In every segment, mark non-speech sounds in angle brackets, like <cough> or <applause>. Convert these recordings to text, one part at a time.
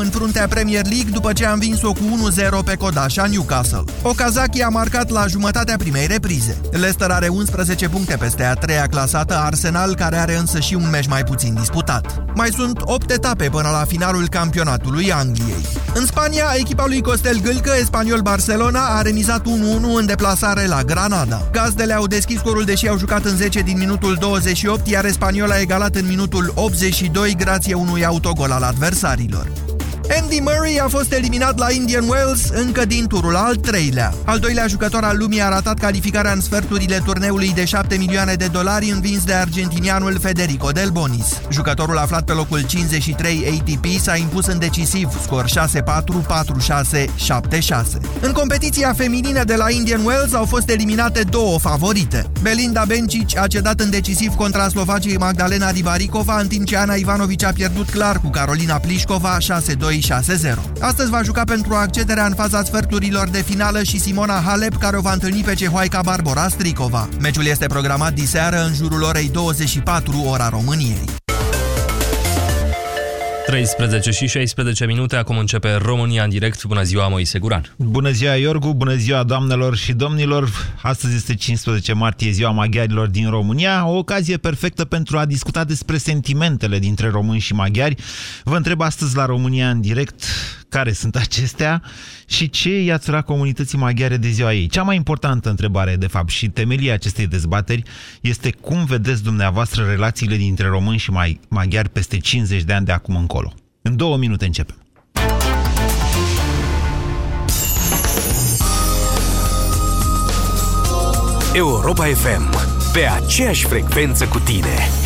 în fruntea Premier League după ce a învins-o cu 1-0 pe codașa Newcastle. Okazaki a marcat la jumătatea primei reprize. Leicester are 11 puncte peste a treia clasată Arsenal, care are însă și un meci mai puțin disputat. Mai sunt 8 etape până la finalul campionatului Angliei. În Spania, echipa lui Costel Gâlcă, Espaniol Barcelona, a remizat 1-1 în deplasare la Granada. Gazdele au deschis scorul deși au jucat în 10 din minutul 28, iar Espaniol a egalat în minutul 82 grație unui autogol al adversarilor. Andy Murray a fost eliminat la Indian Wells încă din turul al treilea. Al doilea jucător al lumii a ratat calificarea în sferturile turneului de 7 milioane de dolari învins de argentinianul Federico Del Bonis. Jucătorul aflat pe locul 53 ATP s-a impus în decisiv, scor 6-4, 4-6, 7-6. În competiția feminină de la Indian Wells au fost eliminate două favorite. Belinda Bencic a cedat în decisiv contra Slovaciei Magdalena Ribaricova, în timp ce Ana Ivanovic a pierdut clar cu Carolina Plișcova 6-2 6-0. Astăzi va juca pentru accederea în faza sferturilor de finală și Simona Halep, care o va întâlni pe cehoaica Barbara Stricova. Meciul este programat diseară în jurul orei 24 ora României. 13 și 16 minute, acum începe România în direct. Bună ziua, Moise Guran. Bună ziua, Iorgu, bună ziua, doamnelor și domnilor. Astăzi este 15 martie, ziua maghiarilor din România, o ocazie perfectă pentru a discuta despre sentimentele dintre români și maghiari. Vă întreb astăzi la România în direct care sunt acestea și ce i-ați urat comunității maghiare de ziua ei. Cea mai importantă întrebare, de fapt, și temelia acestei dezbateri este cum vedeți dumneavoastră relațiile dintre români și maghiari peste 50 de ani de acum încolo. În două minute începem. Europa FM, pe aceeași frecvență cu tine.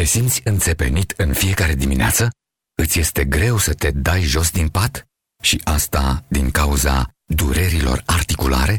Te simți înțepenit în fiecare dimineață? Îți este greu să te dai jos din pat? Și asta din cauza durerilor articulare?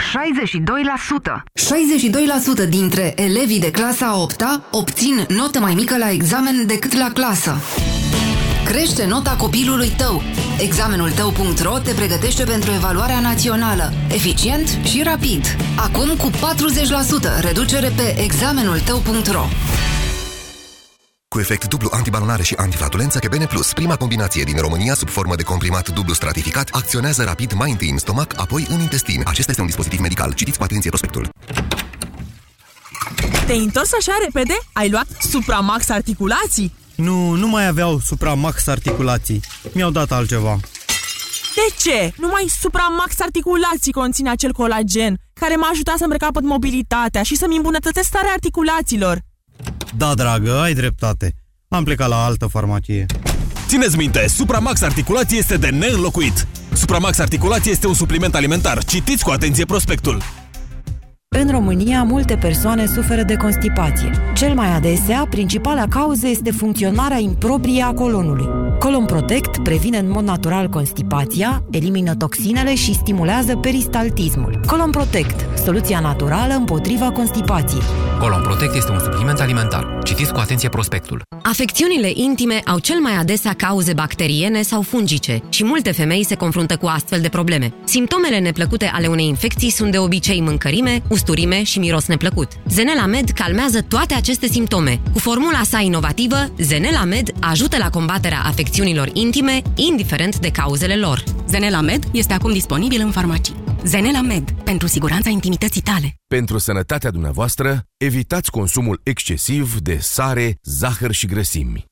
62%. 62% dintre elevii de clasa 8 obțin notă mai mică la examen decât la clasă. Crește nota copilului tău. Examenul tău.ro te pregătește pentru evaluarea națională. Eficient și rapid. Acum cu 40% reducere pe examenul tău.ro. Cu efect dublu antibalonare și antiflatulență, Kebene Plus, prima combinație din România sub formă de comprimat dublu stratificat, acționează rapid mai întâi în stomac, apoi în intestin. Acesta este un dispozitiv medical. Citiți cu atenție prospectul. Te-ai întors așa repede? Ai luat Supramax articulații? Nu, nu mai aveau Supramax articulații. Mi-au dat altceva. De ce? Numai Supramax articulații conține acel colagen care m-a ajutat să-mi recapăt mobilitatea și să-mi îmbunătățesc starea articulațiilor. Da, dragă, ai dreptate. Am plecat la altă farmacie. Țineți minte, Supramax Articulație este de neînlocuit. Supramax Articulație este un supliment alimentar. Citiți cu atenție prospectul. În România, multe persoane suferă de constipație. Cel mai adesea, principala cauză este funcționarea improprie a colonului. Colon Protect previne în mod natural constipația, elimină toxinele și stimulează peristaltismul. Colon Protect, soluția naturală împotriva constipației. Colon Protect este un supliment alimentar. Citiți cu atenție prospectul. Afecțiunile intime au cel mai adesea cauze bacteriene sau fungice și multe femei se confruntă cu astfel de probleme. Simptomele neplăcute ale unei infecții sunt de obicei mâncărime, usturime și miros neplăcut. Zenela Med calmează toate aceste simptome. Cu formula sa inovativă, Zenela Med ajută la combaterea afecțiunilor intime, indiferent de cauzele lor. Zenela Med este acum disponibil în farmacii. Zenela Med, pentru siguranța intimității tale. Pentru sănătatea dumneavoastră, evitați consumul excesiv de sare, zahăr și grăsimi.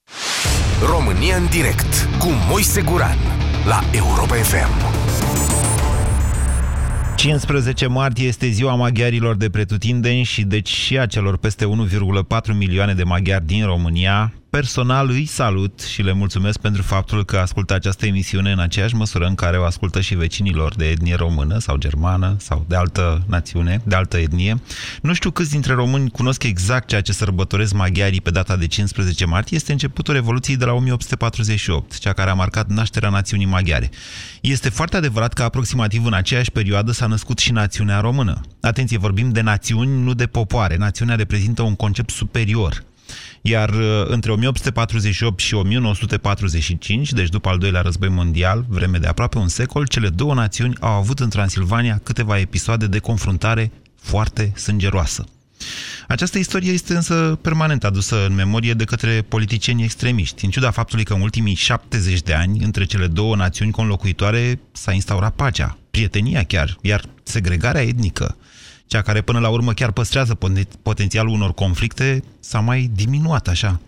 România în direct cu Moise Guran la Europa FM. 15 martie este ziua maghiarilor de pretutindeni și deci și a celor peste 1,4 milioane de maghiari din România. Personal îi salut și le mulțumesc pentru faptul că ascultă această emisiune în aceeași măsură în care o ascultă și vecinilor de etnie română sau germană sau de altă națiune, de altă etnie. Nu știu câți dintre români cunosc exact ceea ce sărbătoresc maghiarii pe data de 15 martie. Este începutul Revoluției de la 1848, cea care a marcat nașterea națiunii maghiare. Este foarte adevărat că aproximativ în aceeași perioadă s-a născut și națiunea română. Atenție, vorbim de națiuni, nu de popoare. Națiunea reprezintă un concept superior iar uh, între 1848 și 1945, deci după al doilea război mondial, vreme de aproape un secol, cele două națiuni au avut în Transilvania câteva episoade de confruntare foarte sângeroasă. Această istorie este însă permanent adusă în memorie de către politicieni extremiști, în ciuda faptului că în ultimii 70 de ani, între cele două națiuni conlocuitoare, s-a instaurat pacea, prietenia chiar, iar segregarea etnică, cea care până la urmă chiar păstrează potențialul unor conflicte, s-a mai diminuat așa.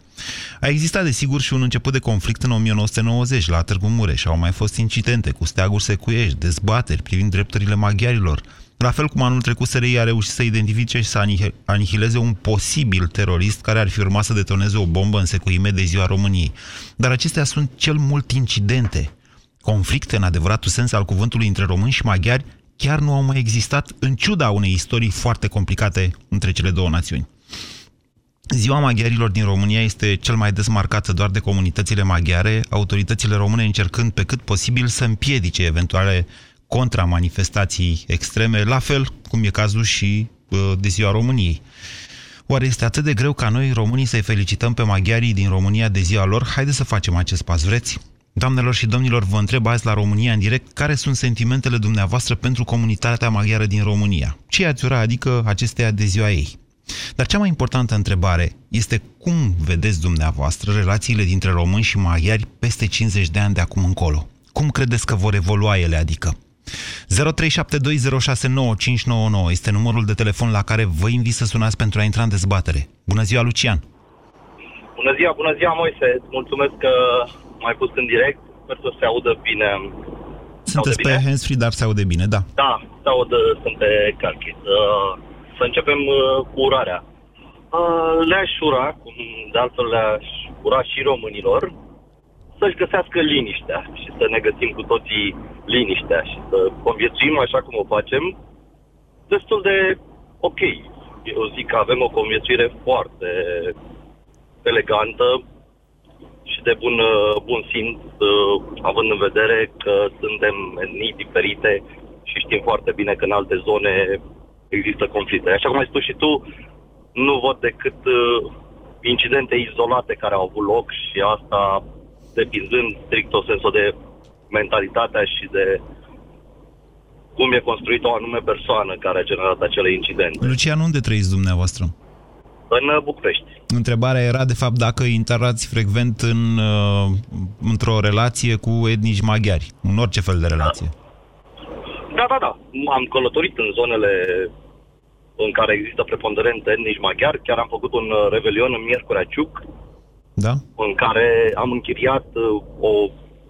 A existat, desigur, și un început de conflict în 1990 la Târgu Mureș. Au mai fost incidente cu steaguri secuiești, dezbateri privind drepturile maghiarilor. La fel cum anul trecut SRI a reușit să identifice și să anihileze un posibil terorist care ar fi urmat să detoneze o bombă în secuime de ziua României. Dar acestea sunt cel mult incidente. Conflicte, în adevăratul sens al cuvântului, între români și maghiari chiar nu au mai existat, în ciuda unei istorii foarte complicate între cele două națiuni. Ziua maghiarilor din România este cel mai des marcată doar de comunitățile maghiare, autoritățile române încercând pe cât posibil să împiedice eventuale contramanifestații extreme, la fel cum e cazul și uh, de ziua României. Oare este atât de greu ca noi, românii, să-i felicităm pe maghiarii din România de ziua lor? Haideți să facem acest pas, vreți? Doamnelor și domnilor, vă întreb azi la România în direct care sunt sentimentele dumneavoastră pentru comunitatea maghiară din România. Ce ați ura, adică acestea de ziua ei? Dar cea mai importantă întrebare este cum vedeți dumneavoastră relațiile dintre români și maghiari peste 50 de ani de acum încolo? Cum credeți că vor evolua ele, adică? 0372069599 este numărul de telefon la care vă invit să sunați pentru a intra în dezbatere. Bună ziua, Lucian! Bună ziua, bună ziua, Moise! Mulțumesc că mai pus în direct. Sper să se audă bine. Sunteți pe bine? hands-free, dar se aude bine, da. Da, se audă, sunt pe calchit. Uh, să începem uh, cu urarea. Uh, le-aș ura, cum de altfel le-aș ura și românilor, să-și găsească liniștea și să ne găsim cu toții liniștea și să conviețuim așa cum o facem, destul de ok. Eu zic că avem o conviețuire foarte elegantă, și de bun, uh, bun simț, uh, având în vedere că suntem etnii diferite și știm foarte bine că în alte zone există conflicte. Așa cum ai spus și tu, nu văd decât uh, incidente izolate care au avut loc și asta depinzând strict o senso de mentalitatea și de cum e construită o anume persoană care a generat acele incidente. Lucian, unde trăiți dumneavoastră? În uh, București. Întrebarea era, de fapt, dacă intrați frecvent în, uh, într-o relație cu etnici maghiari, în orice fel de relație. Da, da, da. Am călătorit în zonele în care există preponderent etnici maghiari. Chiar am făcut un uh, revelion în Miercurea Ciuc, da? în care am închiriat o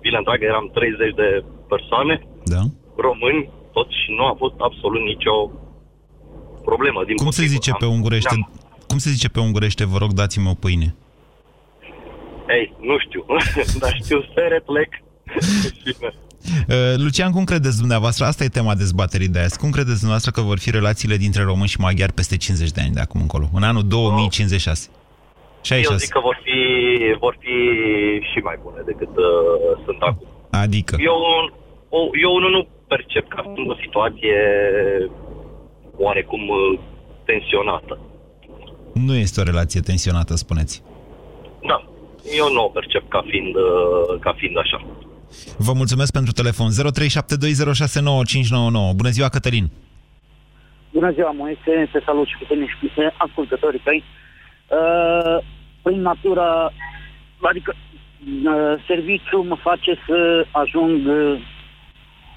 vilă întreagă, eram 30 de persoane, da? români, toți, și nu a fost absolut nicio problemă. Din Cum se zice pe ungurește? Cum se zice pe ungurește, vă rog, dați-mi o pâine? Ei, nu știu, <laughs> dar știu seretlec. <laughs> Uh, Lucian, cum credeți dumneavoastră, asta e tema dezbaterii de azi, cum credeți dumneavoastră că vor fi relațiile dintre români și maghiari peste 50 de ani de acum încolo, în anul 2056? 66. Eu zic că vor fi, vor fi și mai bune decât uh, sunt acum. Adică? Eu, o, eu nu, nu percep ca fiind o situație oarecum uh, tensionată. Nu este o relație tensionată, spuneți. Da, eu nu o percep ca fiind, uh, ca fiind așa. Vă mulțumesc pentru telefon. 0372069599. Bună ziua, Cătălin! Bună ziua, Moise, te salut și cu tine și cu ascultătorii tăi. Uh, prin natură, adică uh, serviciul mă face să ajung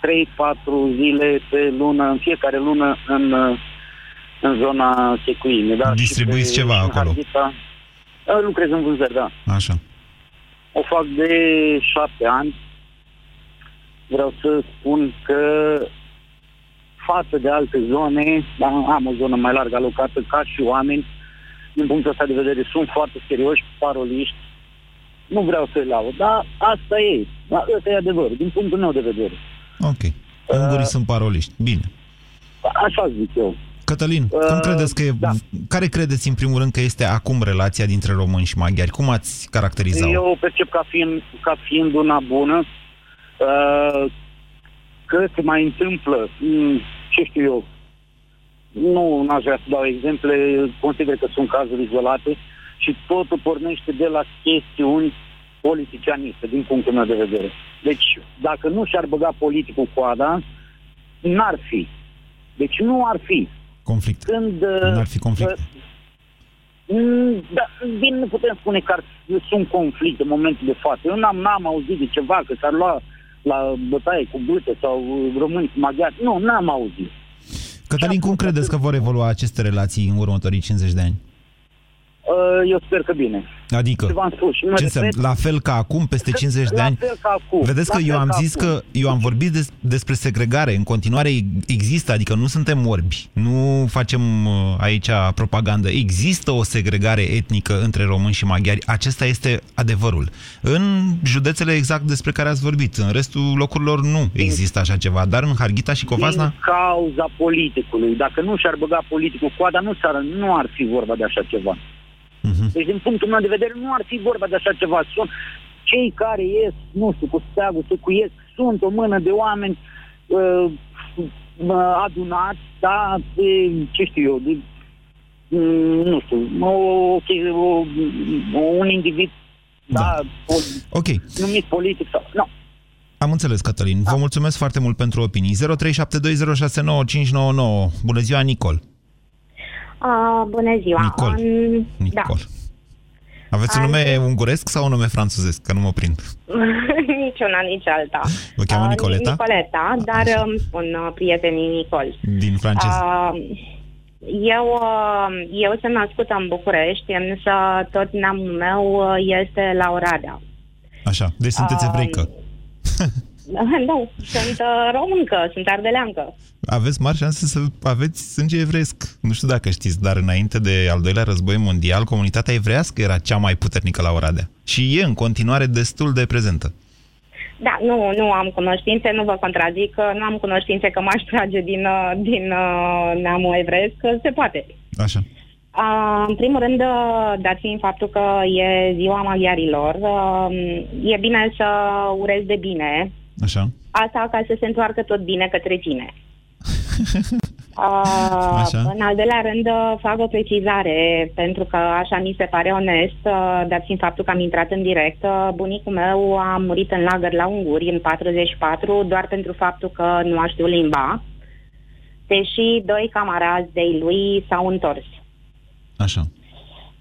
3-4 zile pe lună, în fiecare lună, în uh, în zona Secuime. Da? Distribuiți ceva acolo? Harghita. Da, lucrez în vânzări, da. Așa. O fac de șapte ani. Vreau să spun că față de alte zone, da, am o zonă mai largă alocată ca și oameni, din punctul ăsta de vedere sunt foarte serioși, paroliști, Nu vreau să-i laud, dar asta e. Asta e adevărul, din punctul meu de vedere. Ok. Ungurii uh, sunt paroliști. Bine. Așa zic eu. Cătălin, uh, cum credeți că e, da. care credeți în primul rând că este acum relația dintre români și maghiari? Cum ați caracteriza-o? Eu o percep ca fiind, ca fiind una bună. Uh, că se mai întâmplă, mm, ce știu eu, nu aș vrea să dau exemple, consider că sunt cazuri izolate și totul pornește de la chestiuni politicianiste, din punctul meu de vedere. Deci, dacă nu și-ar băga politicul coada, n-ar fi. Deci nu ar fi. Conflict. Când, n-ar fi conflict. Uh, da, bine, nu putem spune că ar, sunt conflict în momentul de față. Eu n-am, n-am auzit de ceva, că s-ar lua la bătaie cu bâte sau români cu maghiari. Nu, n-am auzit. Cătălin, cum credeți că vor evolua aceste relații în următorii 50 de ani? Uh, eu sper că bine. Adică, ce, spus, și ce înseamnă? La fel ca acum, peste 50 de ani? La fel ca acum. Vedeți că eu am zis acum. că eu am vorbit des, despre segregare. În continuare există, adică nu suntem orbi. Nu facem uh, aici propagandă. Există o segregare etnică între români și maghiari. Acesta este adevărul. În județele exact despre care ați vorbit. În restul locurilor nu există așa ceva. Dar în Harghita și Covasna... Din cauza politicului. Dacă nu și-ar băga politicul coada, nu, ar nu ar fi vorba de așa ceva. Uh-huh. Deci, din punctul meu de vedere, nu ar fi vorba de așa ceva. Sunt cei care ies, nu știu, cu steagul, cu ies, sunt o mână de oameni uh, adunați, da, de, ce știu eu, de, mm, nu știu, o, o, o, un individ, da, da pol, okay. numit politic sau, nu. Am înțeles, Cătălin. Da. Vă mulțumesc foarte mult pentru opinii. 0372069599. Bună ziua, Nicol. Uh, bună ziua. Nicol. Um, Nicol. Da. Aveți un nume unguresc sau un nume franțuzesc? Că nu mă prind. <laughs> nici una, nici alta. Vă cheamă Nicoleta? Uh, Nicoleta, dar Așa. îmi spun uh, prietenii Nicol. Din francez? Uh, eu, uh, eu sunt născută în București, însă tot neamul meu uh, este la Oradea. Așa, deci sunteți uh, evreică. <laughs> <laughs> nu, sunt uh, româncă, sunt ardeleancă. Aveți mari șanse să aveți sânge evresc. Nu știu dacă știți, dar înainte de al doilea război mondial, comunitatea evrească era cea mai puternică la Oradea. Și e în continuare destul de prezentă. Da, nu, nu am cunoștințe, nu vă contrazic că nu am cunoștințe că m-aș trage din, uh, din uh, neamul evresc, că se poate. Așa. Uh, în primul rând, uh, dat fiind faptul că e ziua maghiarilor, uh, e bine să urez de bine Așa. Asta ca să se întoarcă tot bine către tine. Uh, <laughs> așa. În al doilea rând, fac o precizare, pentru că așa mi se pare onest, uh, dat fiind faptul că am intrat în direct. Uh, bunicul meu a murit în lagăr la Unguri în 44, doar pentru faptul că nu a știut limba, deși doi camarazi de lui s-au întors. Așa.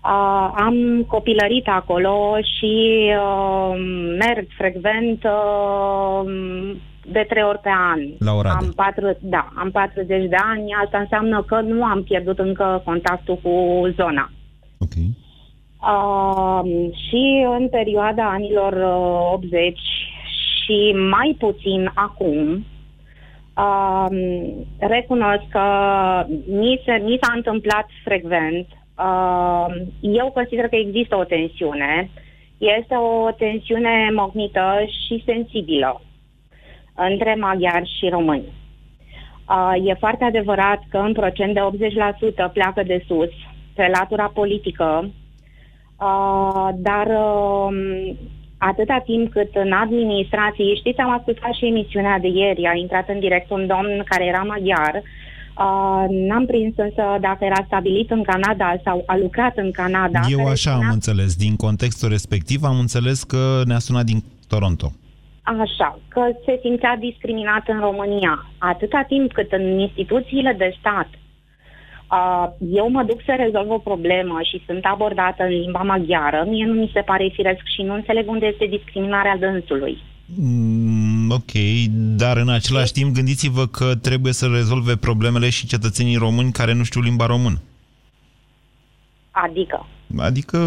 Uh, am copilărit acolo și uh, merg frecvent uh, de trei ori pe an. La Oradea. Am patru, da, am 40 de ani, asta înseamnă că nu am pierdut încă contactul cu zona. Ok. Uh, și în perioada anilor uh, 80 și mai puțin acum, uh, recunosc că mi, se, mi s-a întâmplat frecvent Uh, eu consider că există o tensiune. Este o tensiune mognită și sensibilă între maghiari și români. Uh, e foarte adevărat că în procent de 80% pleacă de sus, pe latura politică, uh, dar uh, atâta timp cât în administrație, știți, am ascultat și emisiunea de ieri, a intrat în direct un domn care era maghiar, Uh, n-am prins însă dacă era stabilit în Canada sau a lucrat în Canada. Eu așa am înțeles. Din contextul respectiv am înțeles că ne-a sunat din Toronto. Așa, că se simțea discriminat în România. Atâta timp cât în instituțiile de stat uh, eu mă duc să rezolv o problemă și sunt abordată în limba maghiară, mie nu mi se pare firesc și nu înțeleg unde este discriminarea dânsului. Mm, ok, dar în același timp gândiți-vă că trebuie să rezolve problemele și cetățenii români care nu știu limba română. Adică? Adică,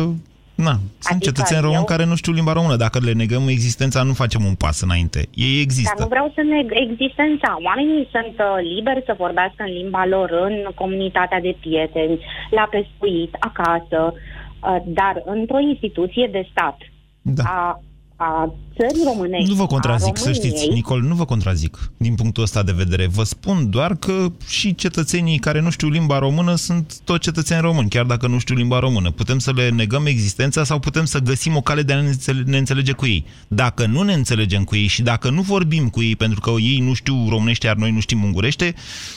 na, sunt adică cetățeni români eu... care nu știu limba română. Dacă le negăm existența, nu facem un pas înainte. Ei există. Dar nu vreau să neg existența. Oamenii sunt uh, liberi să vorbească în limba lor, în comunitatea de prieteni, la pescuit, acasă, uh, dar într-o instituție de stat Da. a, a țării românești, Nu vă contrazic, a să știți, României, Nicol, nu vă contrazic din punctul ăsta de vedere. Vă spun doar că și cetățenii care nu știu limba română sunt tot cetățeni români, chiar dacă nu știu limba română. Putem să le negăm existența sau putem să găsim o cale de a ne înțele- ne înțelege cu ei. Dacă nu ne înțelegem cu ei și dacă nu vorbim cu ei pentru că ei nu știu românește, iar noi nu știm ungurește,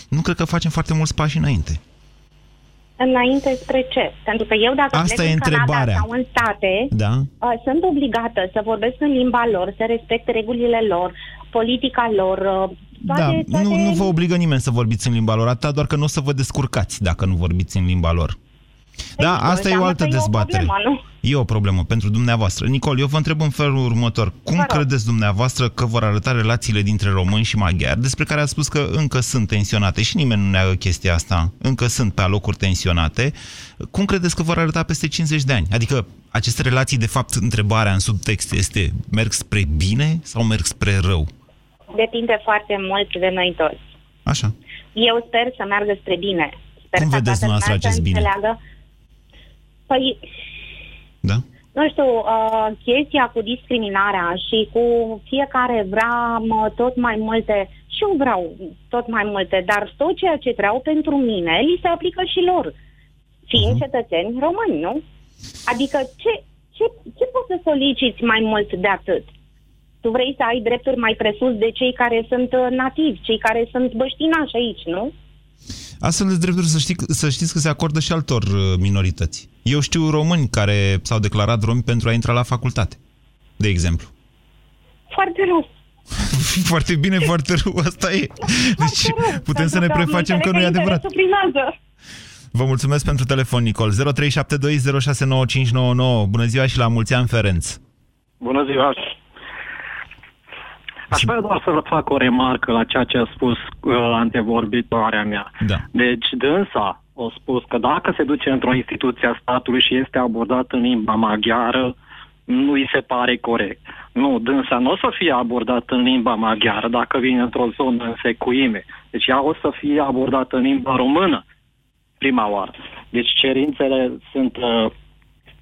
nu cred că facem foarte mulți pași înainte. Înainte spre ce? Pentru că eu dacă Asta plec e în Canada întrebarea. sau în state, Da? uh, sunt obligată să vorbesc în limba lor, să respect regulile lor, politica lor, uh, toate, Da, toate... nu, nu vă obligă nimeni să vorbiți în limba lor, atât doar că nu o să vă descurcați dacă nu vorbiți în limba lor. Da, Sigur, asta e o înseamnă altă că e o dezbatere. problemă, nu? E o problemă pentru dumneavoastră. Nicol, eu vă întreb în felul următor. Cum Vă rog. credeți dumneavoastră că vor arăta relațiile dintre români și maghiari, despre care a spus că încă sunt tensionate și nimeni nu neagă chestia asta, încă sunt pe alocuri tensionate. Cum credeți că vor arăta peste 50 de ani? Adică aceste relații, de fapt, întrebarea în subtext este merg spre bine sau merg spre rău? Depinde foarte mult de noi toți. Așa. Eu sper să meargă spre bine. Sper Cum ca vedeți toată lumea dumneavoastră să acest bine? înțeleagă. Păi, Da? nu știu, uh, chestia cu discriminarea și cu fiecare vrea mă, tot mai multe, și eu vreau tot mai multe, dar tot ceea ce vreau pentru mine li se aplică și lor, fiind Mhm. cetățeni români, nu? Adică ce, ce, ce poți să soliciți mai mult de atât? Tu vrei să ai drepturi mai presus de cei care sunt uh, nativi, cei care sunt băștinași aici, nu? Astfel de drepturi să, știi, să știți că se acordă și altor uh, minorități. Eu știu români care s-au declarat romi pentru a intra la facultate, de exemplu. Foarte rău. <laughs> Foarte bine, foarte rău, asta e. Deci putem să ne Pentru prefacem că nu e înțeleg adevărat. interesul primează. Vă mulțumesc pentru telefon, Nicol. 0372069599. Bună ziua și la mulți ani, Ferenț. Bună ziua! Aș vrea doar să vă fac o remarcă la ceea ce a spus uh, antevorbitoarea mea. Da. Deci, dânsa a spus că dacă se duce într-o instituție a statului și este abordat în limba maghiară, nu îi se pare corect. Nu, dânsa nu o să fie abordat în limba maghiară dacă vine într-o zonă în secuime. Deci ea o să fie abordată în limba română prima oară. Deci cerințele sunt uh,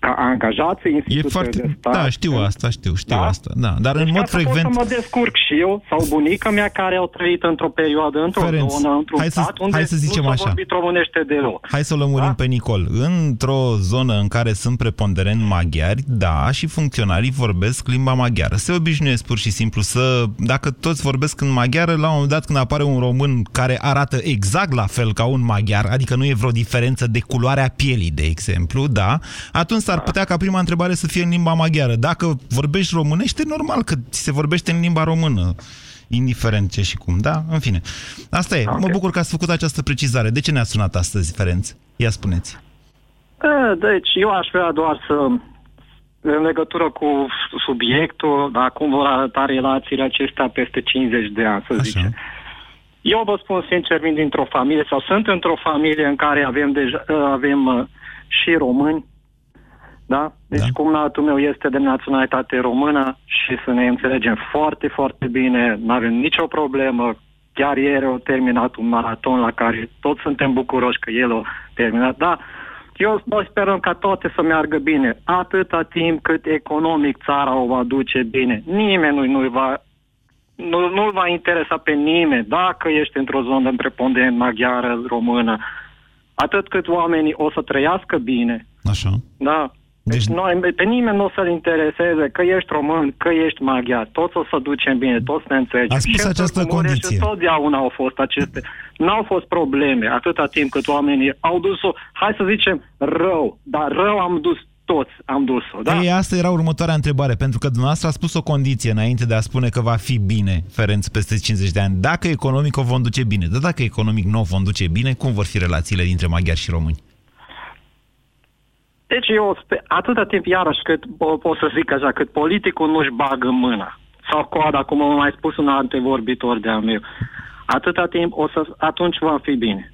ca angajați în E instituțiile foarte... de stat. Da, știu asta, știu, știu Da? asta. Da, dar în Deci mod ca să pot frecvent... să mă descurc și eu sau bunica mea care au trăit într-o perioadă, într-o Ferenț, zonă, într-un hai să- stat unde hai să zicem nu s-a așa. vorbit românește deloc. Hai să o lămurim da? pe Nicol. Într-o zonă în care sunt preponderent maghiari, da, și funcționarii vorbesc limba maghiară. Se obișnuiesc pur și simplu să... Dacă toți vorbesc în maghiară, la un moment dat când apare un român care arată exact la fel ca un maghiar, adică nu e vreo diferență de culoarea pielii, de exemplu, da, atunci s-ar putea ca prima întrebare să fie în limba maghiară. Dacă vorbești românește, normal că ți se vorbește în limba română indiferent ce și cum, da? În fine. Asta e. Okay. Mă bucur că ați făcut această precizare. De ce ne-ați sunat astăzi, Ferenț? Ia spuneți. E, Deci, eu aș vrea doar să, în legătură cu subiectul, dar cum vor arăta relațiile acestea peste 50 de ani, să zicem. Eu vă spun sincer, vin dintr-o familie sau sunt într-o familie în care avem deja avem uh, și români, da? Deci da. cumnatul meu este de naționalitate română și să ne înțelegem foarte, foarte bine, nu avem nicio problemă. Chiar ieri au terminat un maraton la care toți suntem bucuroși că el a terminat. Da, eu noi sperăm ca toate să meargă bine, atâta timp cât economic țara o va duce bine. Nimeni nu, nu va nu, nu va interesa pe nimeni dacă ești într-o zonă preponderent maghiară, română, atât cât oamenii o să trăiască bine. Așa. Da. Deci, deci noi, pe nimeni nu o să-l intereseze că ești român, că ești maghiar. Toți o să ducem bine, toți ne înțelegem. A spus Și în această Târgu Mureș condiție. Totdeauna au fost aceste... N-au fost probleme atâta timp cât oamenii au dus-o, hai să zicem, rău. Dar rău am dus toți, am dus-o. Da? Ei, asta era următoarea întrebare, pentru că dumneavoastră a spus o condiție înainte de a spune că va fi bine, Ferenț, peste 50 de ani. Dacă economic o vom duce bine, dar dacă economic nu o vom duce bine, cum vor fi relațiile dintre maghiari și români? Deci eu, spe- atâta timp, iarăși, cât po- pot să zic așa, cât politicul nu-și bagă mâna, sau coada, cum a mai spus un antevorbitor de-al meu, atâta timp, o să, atunci va fi bine.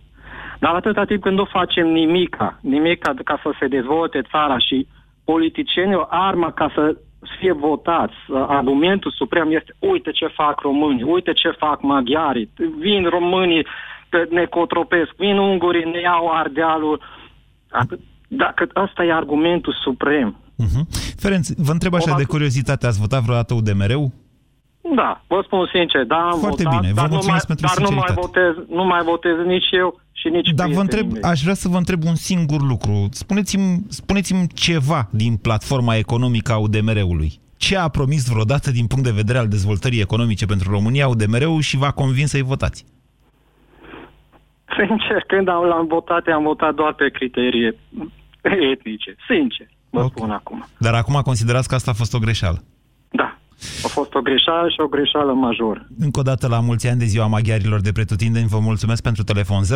Dar atâta timp când nu facem nimica, nimica ca să se dezvolte țara și politicienii o armă ca să fie votați, argumentul suprem este uite ce fac românii, uite ce fac maghiarii, vin românii, pe- ne cotropesc, vin ungurii, ne iau ardealul. Atât, dacă ăsta e argumentul suprem, Uh-huh. Ferenț, vă întreb așa de curiozitate, ați votat vreodată UDMR-ul? Da, vă spun sincer, da, am Foarte votat, bine, vă dar, nu mai, mulțumesc pentru dar nu mai, sinceritate. votez, nu mai votez nici eu și nici Dar vă prietenii întreb, mei. aș vrea să vă întreb un singur lucru. Spuneți-mi, spuneți-mi ceva din platforma economică a UDMR-ului. Ce a promis vreodată din punct de vedere al dezvoltării economice pentru România UDMR-ul și v-a convins să-i votați? Sincer, când am, l-am votat, am votat doar pe criterii <laughs> etnice. Sincer, vă okay. spun acum. Dar acum considerați că asta a fost o greșeală. A fost o greșeală și o greșeală majoră. Încă o dată la mulți ani de ziua maghiarilor de pretutindeni, vă mulțumesc pentru telefon 0372069599.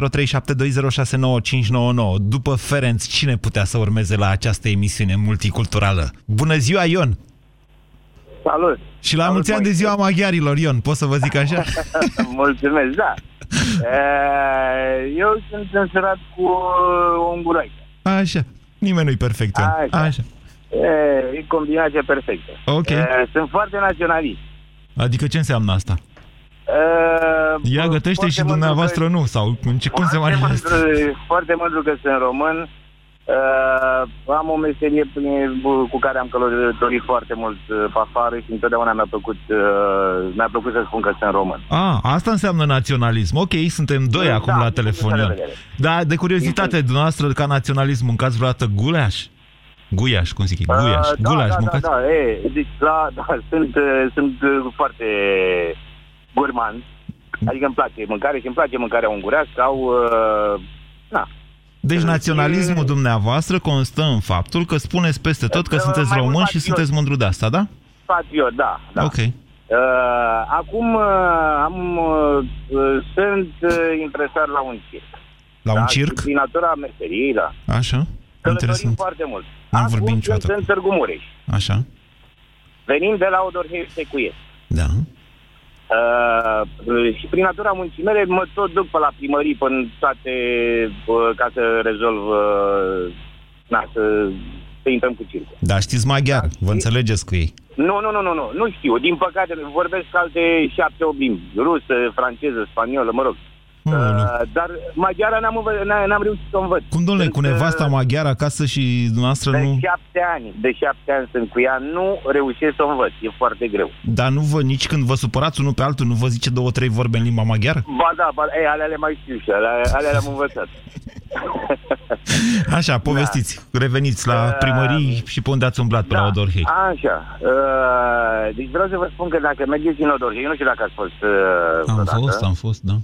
După Ferenț, cine putea să urmeze la această emisiune multiculturală? Bună ziua, Ion! Salut! Și la Salut, mulți ani de ziua maghiarilor, Ion, pot să vă zic așa? <laughs> Mulțumesc, da. <laughs> E, Eu sunt însurat cu o unguraică. Așa, nimeni nu-i perfect, Ion. Așa. Așa. E, e combinația perfectă. Ok. E, Sunt foarte naționalist. Adică ce înseamnă asta? E, Ea gătește foarte și mândru dumneavoastră că- nu? Sau în ce, cum se foarte manifestă? mândru, foarte mândru că sunt român. Uh, am o meserie prin- cu care am călătorit foarte mult uh, pe afară și întotdeauna mi-a plăcut, uh, mi-a plăcut să spun că sunt român. A, asta înseamnă naționalism. Ok, suntem doi Da, acum la din telefon. punctul de Ion. vedere. Da, de curiozitate, dumneavoastră, ca naționalism, mâncați vreodată guleaș? Guiaș, cum zic? Guiaș, Uh, da, gulaș, da, da, mâncați? da, e, deci, la, da, <laughs> sunt, uh, sunt uh, foarte gurmand. Adică îmi place mâncare și îmi place mâncarea ungurească. Au, uh, na, Deci naționalismul dumneavoastră constă în faptul că spuneți peste tot că Uh, sunteți mai mult români și patriot. sunteți mândru de asta, da? patriot, da. da. Ok. Uh, acum uh, am, uh, uh, sunt uh, impresar la un circ. La un da? circ? Și Prin natura meseriei, da. Așa? Călătorim Interesant. foarte mult. N-am Acum vorbit sunt niciodată. în Târgu Mureș. Așa? Venim de la Odorhei Secuiesc. Da. Uh, și prin natura muncii mele mă tot duc pe la primării până toate uh, ca să rezolv uh, na, să, să intrăm cu circul. Dar știți maghiar, vă înțelegeți cu ei. Nu, nu, nu, nu, nu, nu știu. Din păcate vorbesc alte șapte opt limbi. Rusă, franceză, spaniolă, mă rog. Uh, dar maghiara n-am, învă- n- n-am reușit să o învăț. Cum, domnule, cu Sunt, nevasta uh, maghiară acasă și dumneavoastră De nu... șapte ani, de șapte ani sunt cu ea, nu reușesc să o învăț. E foarte greu. Dar nu vă, nici când vă supărați unul pe altul, nu vă zice două, trei vorbe în limba maghiară? Ba da, ba, ei, alea le mai știu și alea, alea le-am învățat. Așa, povestiți, reveniți la primării și pe unde ați umblat pe la Odorhei. Așa. Uh, deci vreau să vă spun că dacă mergeți în Odorhei, eu nu știu dacă ați fost uh, Am vreodată. fost, am fost, da.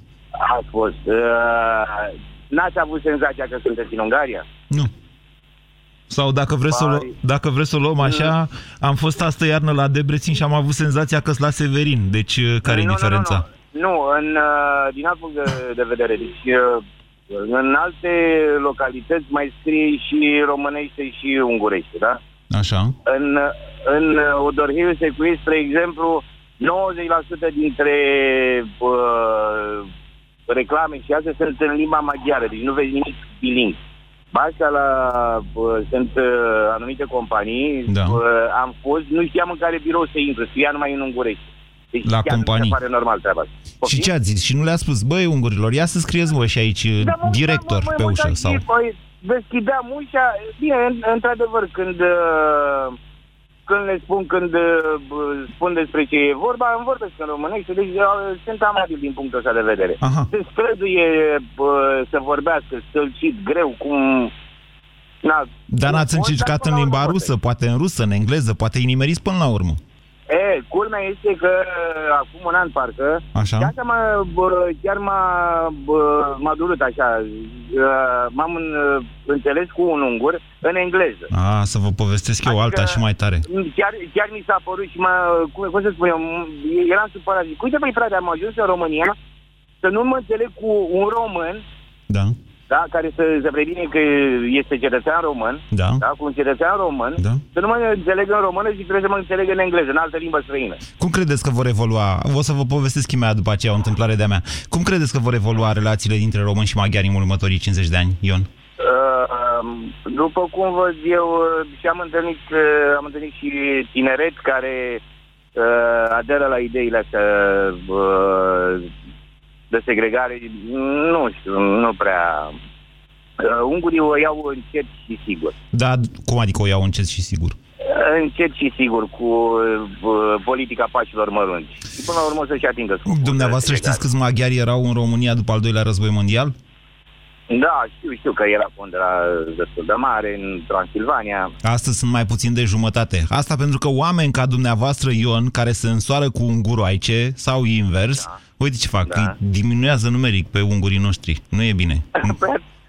Ați fost. Uh, n-ați avut senzația că sunteți în Ungaria? Nu. Sau dacă vreți, să o, lu- dacă vreți să o luăm așa, am fost astă iarnă la Debrețin și am avut senzația că sunt la Severin. Deci, care e Nu, nu, diferența? Nu, nu. nu în, uh, din alt punct de, de vedere. Deci, uh, în alte localități mai scrie și românește și ungurește, da? Așa. În, în Odorheiu Secuiesc, spre exemplu, 90% dintre uh, reclame și astea sunt în limba maghiară, deci nu vezi nimic biling. Ba Asta la, uh, sunt uh, anumite companii, Da. uh, am fost, nu știam în care birou să intru, scria numai în ungurește. Deci La chiar companii. Mi se pare normal treaba asta. Și ce ați zis? Și nu le-a spus, băi, ungurilor, ia să scrieți voi și aici director pe ușă sau... Păi, deschideam ușa, bine, în- într-adevăr, când, uh, când le spun, când uh, b- spun despre ce e vorba, îmi vorbesc în românește, deci uh, sunt amabil din punctul ăsta de vedere. Aha. Se străduie uh, să vorbească stălcit, greu, cum... Na, Dar n-ați pot, încercat dar în până la limba urmă rusă, poate în rusă, în engleză, poate îi nimeriți până la urmă. E, culmea este că uh, acum un an parcă, Așa. chiar, că m-a, bă, chiar m-a, bă, m-a durut așa, uh, m-am în- înțeles cu un ungur în engleză. A, să vă povestesc eu alta și mai tare. Chiar, chiar mi s-a părut și mă, cum, cum să spun eu, m- eram supărat. Zic, uite băi frate, am ajuns în România să nu mă înțeleg cu un român, Da. Da, care să se previne că este cetățean român, Da. da, cu un cetățean român, Da. să nu mă înțeleg în română și trebuie să mă înțeleg în engleză, în altă limbă străină. Cum credeți că vor evolua? O să vă povestesc imediat după aceea o întâmplare de-a mea. Cum credeți că vor evolua relațiile dintre români și maghiari în următorii 50 de ani, Ion? Uh, după cum văd eu, uh, și am întâlnit, uh, am întâlnit și tineret care uh, aderă la ideile astea uh, de segregare. Nu știu, nu prea... Uh, ungurii o iau încet și sigur. Da, cum adică o iau încet și sigur? încet și sigur cu uh, politica pașilor mărunți. Și până la urmă o să-și atingă scopul. Dumneavoastră știți câți maghiari erau în România după al doilea război mondial? Da, știu, știu că era pondera destul de mare în Transilvania. Astăzi sunt mai puțin de jumătate. Asta pentru că oameni ca dumneavoastră, Ion, care se însoară cu unguroaice sau invers, da. Uite ce fac, da. îi diminuează numeric pe ungurii noștri. Nu e bine. <laughs>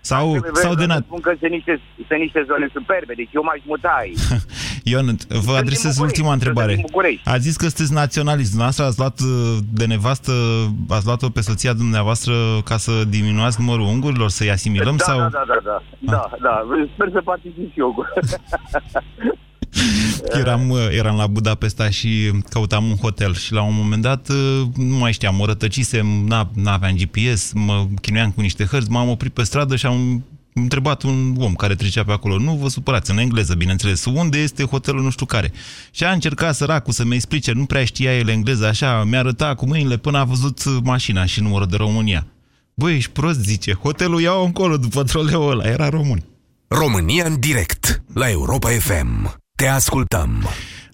Sau, sau de nat- spun că sunt niște, sunt niște zone superbe, deci eu m-aș muta aici. <laughs> Ion, vă adresez ultima întrebare. Ați zis că sunteți naționalist. Dumneavoastră ați luat uh, de nevastă, ați luat-o pe soția dumneavoastră ca să diminuați numărul ungurilor, să-i asimilăm? Da, sau... da, da, da, da, da, da, sper să particip și eu. <laughs> Eram, uh, eram la Budapesta și căutam un hotel și la un moment dat, uh, nu mai știam, mă rătăcisem, n-aveam GPS, mă chinuiam cu niște hărți, m-am oprit pe stradă și am întrebat un om care trecea pe acolo, nu vă supărați, în engleză, bineînțeles, unde este hotelul nu știu care. Și a încercat săracul să-mi explice, nu prea știa el engleză, așa, mi-a arătat cu mâinile până a văzut mașina și numărul de România. Băi, ești prost, zice, hotelul iau încolo după troleul ăla, era român. România în direct, la Europa FM. Te ascultăm.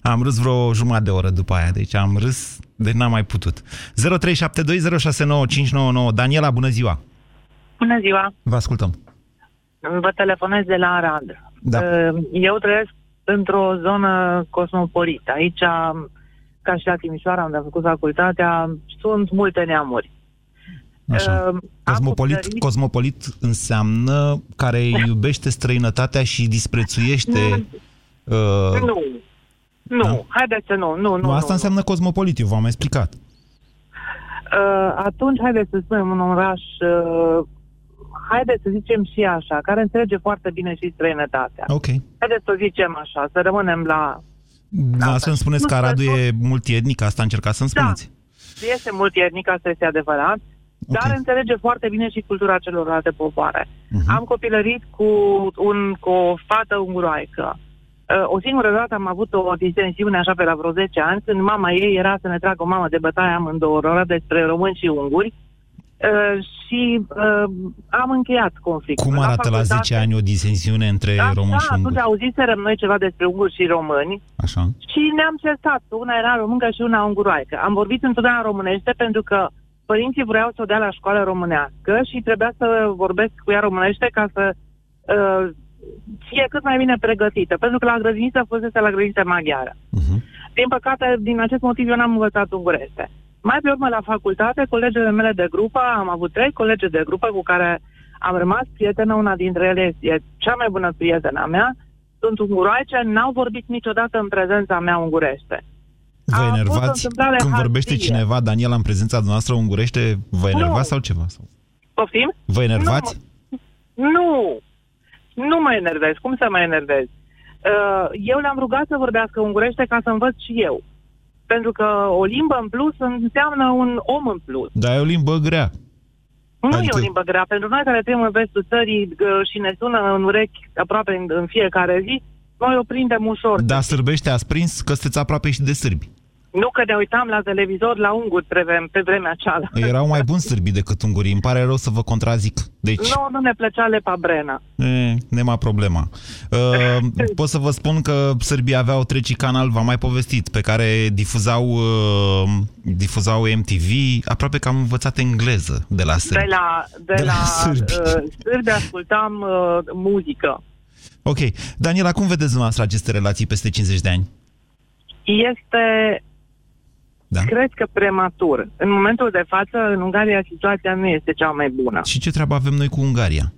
Am râs vreo jumătate de oră după aia, deci am râs, de n-am mai putut. 0372069599 Daniela, bună ziua! Bună ziua! Vă ascultăm! Vă telefonez de la Arad. Da. Eu trăiesc într-o zonă cosmopolită. Aici, ca și la Timișoara, unde am făcut facultatea, sunt multe neamuri. Așa. Cosmopolit, copilărit- cosmopolit înseamnă care <laughs> iubește străinătatea și disprețuiește... Uh, Nu. Nu, Da. haideți să nu, nu, nu. nu, asta nu. înseamnă cosmopolit, eu v-am explicat. Uh, atunci, haideți să spunem un oraș, uh, haideți să zicem și așa, care înțelege foarte bine și străinătatea. Ok. Haideți să zicem așa, să rămânem la... Dumneavoastră îmi spuneți că Aradul e multietnic, asta încercați să-mi Da. spuneți. Este multietnic, asta este adevărat, dar înțelege foarte bine și cultura celorlalte popoare. Am copilărit cu, un, cu o fată unguroaică. Uh, O singură dată am avut o disensiune așa pe la vreo 10 ani, când mama ei era să ne tragă o mamă de bătaie amândouă oră despre români și unguri. Uh, și uh, am încheiat conflictul. Cum arată la facultate- 10 ani o disensiune între da, români da, și unguri? atunci auziserăm noi ceva despre unguri și români Așa. și ne-am certat. Una era româncă și una unguroaică. Am vorbit întotdeauna românește pentru că părinții vreau să o dea la școală românească și trebuia să vorbesc cu ea românește ca să uh, fie cât mai bine pregătită. Pentru că la grădiniță fusese la grădiniță maghiară. Din păcate, din acest motiv, eu n-am învățat ungurește. Mai pe urmă, la facultate, colegele mele de grupă, am avut trei colegi de grupă cu care am rămas prietenă. Una dintre ele e cea mai bună prietena mea. Sunt unguroaice, n-au vorbit niciodată în prezența mea ungurește. Vă fost o enervați întâmplare când vorbește hardie. cineva, Daniela, în prezența dumneavoastră ungurește, vă enervați sau ceva? Sau? Poftim? Vă enervați? Nu! Nu mă enervez. Cum să mă enervez? Uh, eu le-am rugat să vorbească ungurește ca să învăț și eu. Pentru că o limbă în plus înseamnă un om în plus. Dar e o limbă grea. Nu Adică- e o limbă grea. Pentru noi care trăim în vestul țării uh, și ne sună în urechi aproape în, în fiecare zi, noi o prindem ușor. Dar sârbește ați prins că sunteți aproape și de sârbi. Nu că ne uitam la televizor la unguri pe, vreme, pe vremea cealaltă. Erau mai buni sârbii decât ungurii. Îmi pare rău să vă contrazic. Deci, Nu, nu ne plăcea lepa brena. e, nema problema. Uh, <laughs> pot să vă spun că Sârbii aveau treci canal, v-am mai povestit, pe care difuzau, uh, difuzau MTV. Aproape că am învățat engleză de la sârbi. De la, de De la la, sârbi. uh, sârbi ascultam uh, muzică. Ok. Daniela, cum vedeți dumneavoastră aceste relații peste 50 de ani? Este, Da. cred că prematur. În momentul de față, în Ungaria, situația nu este cea mai bună. Și ce treabă avem noi cu Ungaria?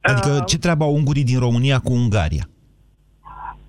Adică Uh. ce treabă au ungurii din România cu Ungaria?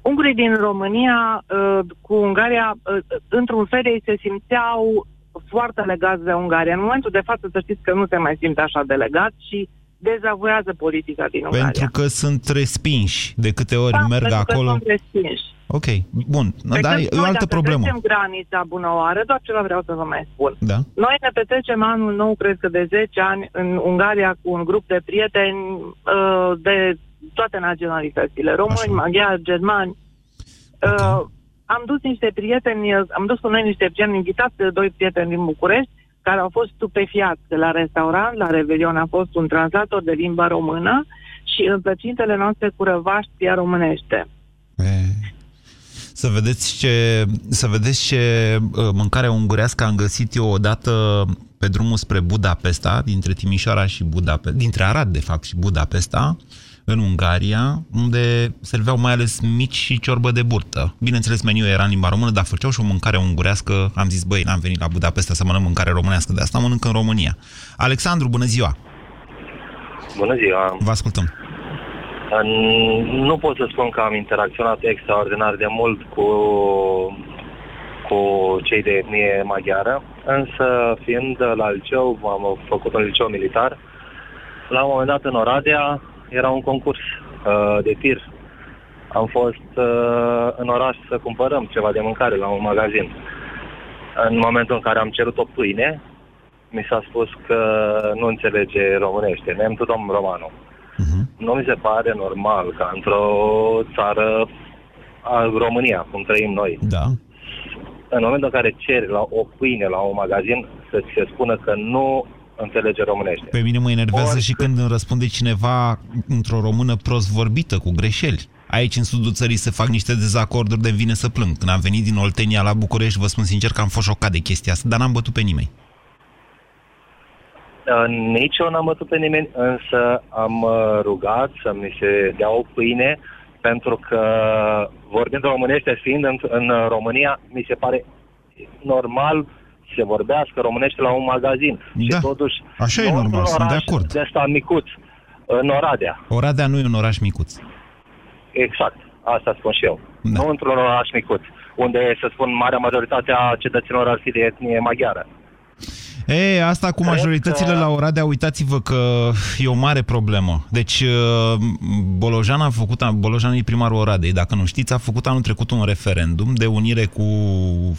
Ungurii din România uh, cu Ungaria, uh, într-un fel, ei se simțeau foarte legați de Ungaria. În momentul de față, să știți că nu se mai simt așa de legați și dezavoiază politica din Ungaria. Pentru că sunt respinși de câte ori da, merg pentru acolo. Că sunt respinși. Ok, bun. Pe Dar când e o noi, altă dacă problemă. trecem granița bună oară, doar ceva vreau să vă mai spun. Da. Noi ne petrecem anul nou, cred că de 10 ani, în Ungaria cu un grup de prieteni uh, de toate naționalitățile, români, maghiari, germani. Uh, am dus niște prieteni, am dus cu noi niște prieteni invitați de doi prieteni din București, care au fost stupefiați de la restaurant, la Revelion a fost un translator de limba română și în plăcintele noastre cu răvaș scria românește. Să vedeți ce, să vedeți ce uh, mâncare ungurească am găsit eu odată pe drumul spre Budapesta, dintre Timișoara și Budapesta, dintre Arad, de fapt, și Budapesta, în Ungaria, unde serveau mai ales mici și ciorbă de burtă. Bineînțeles, meniul era în limba română, dar făceau și o mâncare ungurească. Am zis, băi, n-am venit la Budapesta să mănânc mâncare românească, de asta mănânc în România. Alexandru, bună ziua! Bună ziua! Vă ascultăm! Nu pot să spun că am interacționat extraordinar de mult cu, cu cei de etnie maghiară, însă fiind la liceu, am făcut un liceu militar, la un moment dat în Oradea era un concurs uh, de tir. Am fost uh, în oraș să cumpărăm ceva de mâncare la un magazin. În momentul în care am cerut o pâine, mi s-a spus că nu înțelege românește, nem tu domn romanu. Uh-huh. Nu mi se pare normal ca într-o țară a România, cum trăim noi, da. în momentul în care ceri la o pâine la un magazin, să ți se spună că nu înțelege românește. Pe mine mă enervează Or... și când îmi răspunde cineva într-o română prost vorbită, cu greșeli. Aici, în sudul țării, se fac niște dezacorduri de vine să plâng. Când am venit din Oltenia la București, vă spun sincer că am fost șocat de chestia asta, dar n-am bătut pe nimeni. Uh, nici eu n-am bătut pe nimeni, însă am uh, rugat să mi se dea o pâine, pentru că, vorbind românește, fiind în, în România, mi se pare normal se vorbească românește la un magazin. Da. Și totuși, Așa e normal, sunt de acord. De asta micuț, în Oradea. Oradea nu e un oraș micuț. Exact, asta spun și eu. Da. Nu într-un oraș micuț, unde, să spun, marea majoritate a cetățenilor ar fi de etnie maghiară. E, asta cu majoritățile că... la Oradea, uitați-vă că e o mare problemă. Deci, uh, Bolojan a făcut, Bolojan e primarul Oradei, dacă nu știți, a făcut anul trecut un referendum de unire cu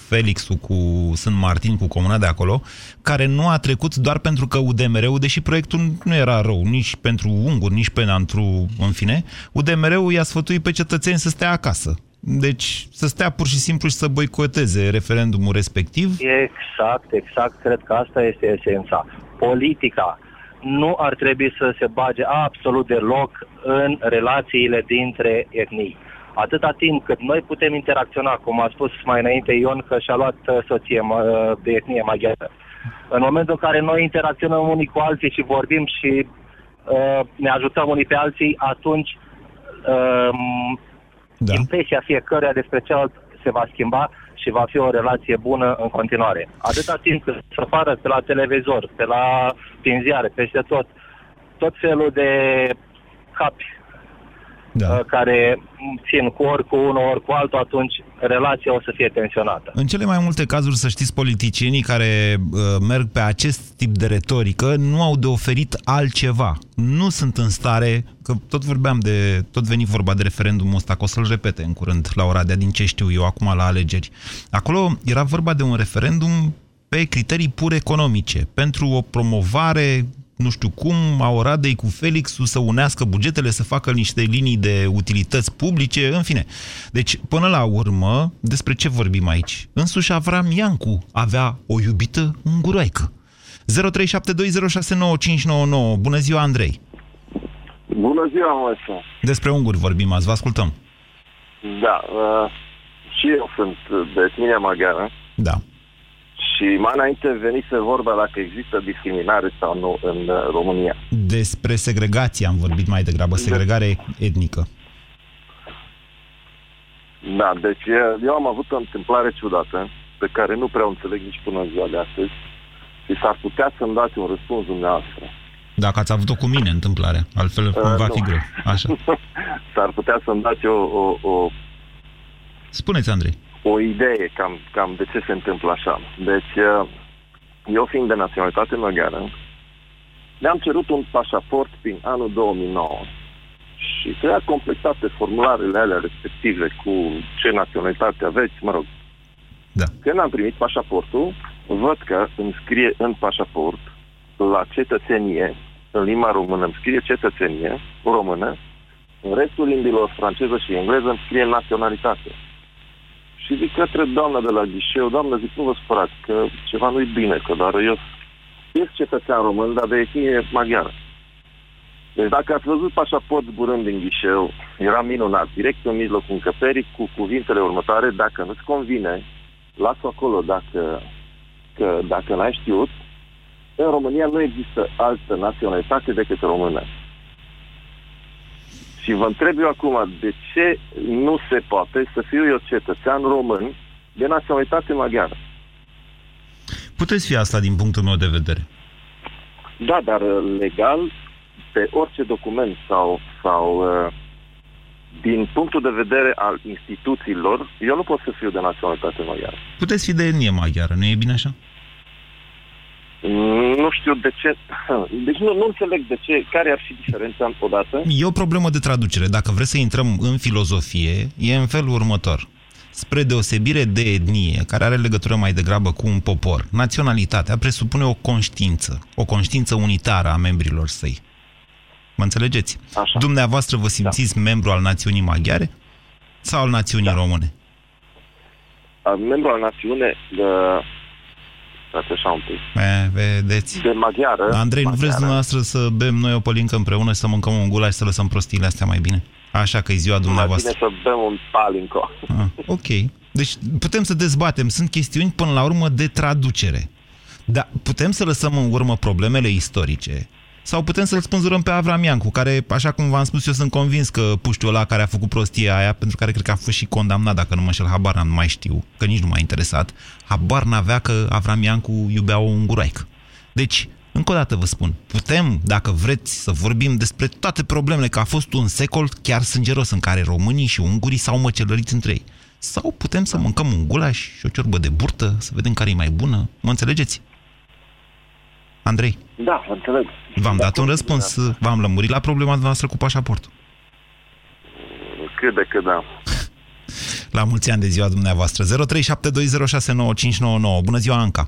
Felixul, cu Sunt Martin, cu comuna de acolo, care nu a trecut doar pentru că UDMR-ul, deși proiectul nu era rău, nici pentru unguri, nici pentru, în fine, UDMR-ul i-a sfătuit pe cetățeni să stea acasă. Deci să stea pur și simplu și să boicoteze referendumul respectiv? Exact, exact. Cred că asta este esența. Politica nu ar trebui să se bage absolut deloc în relațiile dintre etnii. Atâta timp cât noi putem interacționa, cum a spus mai înainte Ion, că și-a luat uh, soție de etnie maghiară. În momentul în care noi interacționăm unii cu alții și vorbim și uh, ne ajutăm unii pe alții, atunci uh, da. impresia fiecăruia despre celălalt se va schimba și va fi o relație bună în continuare. Atâta timp cât se apară pe la televizor, pe la prin ziare, peste tot, tot felul de capi da. Uh, care țin cu ori cu unul, ori cu altul, atunci relația o să fie tensionată. În cele mai multe cazuri, să știți, politicienii care uh, merg pe acest tip de retorică nu au de oferit altceva. Nu sunt în stare, că tot vorbeam de, tot veni vorba de referendumul ăsta, că o să-l repete în curând la Oradea, din ce știu eu acum la alegeri. Acolo era vorba de un referendum pe criterii pur economice, pentru o promovare nu știu cum, a Oradei cu Felixul să unească bugetele, să facă niște linii de utilități publice, în fine. Deci, până la urmă, despre ce vorbim aici? Însuși Avram Iancu avea o iubită unguroaică. 0372069599. Bună ziua, Andrei! Bună ziua, Moise! Despre unguri vorbim azi, vă ascultăm. Da, uh, și eu sunt de etnie maghiară. Da. Și mai înainte venise vorba dacă există discriminare sau nu în uh, România. Despre segregație am vorbit mai degrabă, segregare etnică. Da, deci eu am avut o întâmplare ciudată, pe care nu prea o înțeleg nici până ziua de astăzi, și s-ar putea să-mi dați un răspuns dumneavoastră. Dacă ați avut-o cu mine întâmplare, altfel uh, va nu. fi greu. Așa. <laughs> s-ar putea să-mi dați o, o, o... Spuneți, Andrei o idee cam, cam de ce se întâmplă așa. Deci, uh, eu fiind de naționalitate maghiară, ne-am cerut un pașaport prin anul 2009 și trebuia completate formularele alea respective cu ce naționalitate aveți, mă rog. Da. Când am primit pașaportul, văd că îmi scrie în pașaport la cetățenie, în limba română îmi scrie cetățenie română, în restul limbilor franceză și engleză îmi scrie naționalitate. Și zic către doamna de la ghișeu, doamnă, zic, nu vă spărați, că ceva nu-i bine, că doar eu sunt cetățean român, dar de etnie maghiară. Deci dacă ați văzut pașaport zburând din ghișeu, era minunat, direct în mijlocul încăperii, cu cuvintele următoare, dacă nu-ți convine, lasă acolo dacă, că, dacă n-ai știut, în România nu există altă naționalitate decât română. Și vă întreb eu acum, de ce nu se poate să fiu eu cetățean român de naționalitate maghiară? Puteți fi asta din punctul meu de vedere. Da, dar uh, legal, pe orice document sau, sau uh, din punctul de vedere al instituțiilor, eu nu pot să fiu de naționalitate maghiară. Puteți fi de etnie maghiară, nu e bine așa? Nu știu de ce. Deci nu, nu înțeleg de ce. Care ar fi diferența odată? E o problemă de traducere. Dacă vreți să intrăm în filozofie, e în felul următor. Spre deosebire de etnie, care are legătură mai degrabă cu un popor, naționalitatea presupune o conștiință, o conștiință unitară a membrilor săi. Mă înțelegeți? Așa. Dumneavoastră vă simțiți da. membru al națiunii maghiare sau al națiunii da. române? Membru al națiune de Stați așa un pic. E, vedeți. De maghiară. Andrei, maghiară. nu vreți dumneavoastră să bem noi o pălincă împreună, să mâncăm un gulaș, să lăsăm prostiile astea mai bine? Așa că e ziua dumneavoastră. Mai bine să bem un palinco. Ah, ok. Deci putem să dezbatem. Sunt chestiuni până la urmă de traducere. Dar putem să lăsăm în urmă problemele istorice sau putem să-l spânzurăm pe Avram Iancu, care, așa cum v-am spus, eu sunt convins că puștiul ăla care a făcut prostia aia, pentru care cred că a fost și condamnat, dacă nu mă înșel, habar n-am, nu mai știu, că nici nu m-a interesat, habar n-avea că Avram Iancu iubea o unguraică. Deci, încă o dată vă spun, putem, dacă vreți, să vorbim despre toate problemele, că a fost un secol chiar sângeros în care românii și ungurii s-au măcelărit între ei. Sau putem să mâncăm un gulaș și o ciorbă de burtă, să vedem care e mai bună. Mă înțelegeți? Andrei? Da, înțeleg. V-am dat un răspuns, v-am lămurit la problema noastră cu pașaportul. Cât de cât, da. <laughs> La mulți ani de ziua dumneavoastră. 0372069599. Bună ziua, Anca!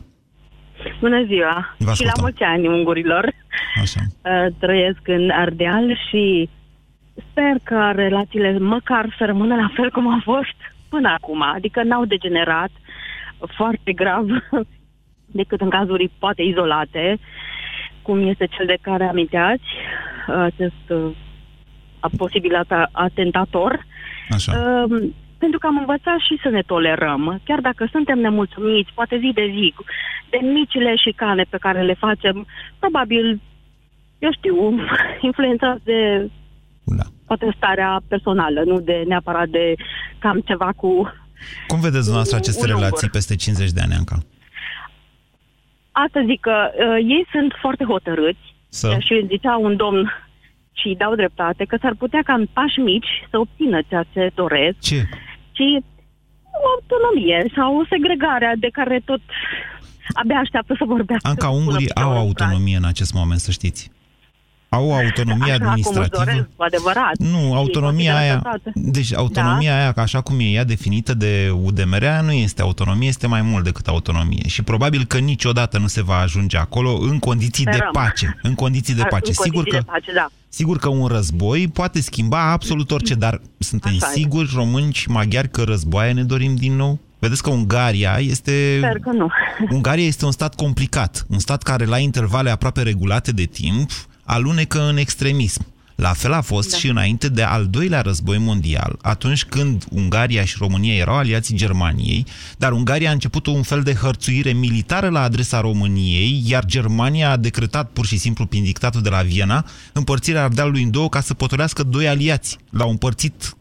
Bună ziua! Vă și la ascultăm. mulți ani ungurilor. Așa. <laughs> Uh, Trăiesc în Ardeal și sper că relațiile măcar să rămână la fel cum au fost până acum. Adică n-au degenerat foarte grav <laughs> decât în cazuri poate izolate, cum este cel de care aminteați, acest uh, posibil ata- atentator. Așa. Um, pentru că am învățat și să ne tolerăm, chiar dacă suntem nemulțumiți, poate zi de zi, de micile șicane pe care le facem, probabil, eu știu, <laughs> influențați de da. poate starea personală, nu de neapărat de cam ceva cu... Cum vedeți dumneavoastră aceste un ungur. relații peste 50 de ani, Anca? Asta zic că uh, ei sunt foarte hotărâți Să? și îmi zicea un domn și îi dau dreptate că s-ar putea ca în pași mici să obțină ceea ce doresc. Ce? Și o autonomie sau o segregare de care tot abia așteaptă să vorbească. Anca, să spună ungurii pe au un autonomie în acest moment, să știți. Au o autonomie Așa cum își administrativă. doresc, cu adevărat. Nu, Și autonomia consideră aia, că toate- deci autonomia aia, așa cum e ea definită de UDMR, aia nu este autonomie, este mai mult decât autonomie. Și probabil că niciodată nu se va ajunge acolo în condiții de Sperăm. pace. În condiții de Ar- pace. în Sigur condiții că, de pace, da. sigur că un război poate schimba absolut orice, dar suntem Așa e. siguri, români și maghiari, că războaie ne dorim din nou? Vedeți că Ungaria este... Sper că nu. Ungaria este un stat complicat, un stat care la intervale aproape regulate de timp alunecă în extremism. La fel a fost Da. și înainte de al doilea război mondial, atunci când Ungaria și România erau aliații Germaniei, dar Ungaria a început un fel de hărțuire militară la adresa României, iar Germania a decretat pur și simplu prin dictatul de la Viena împărțirea Ardealului în două ca să potolească doi aliați. L-au împărțit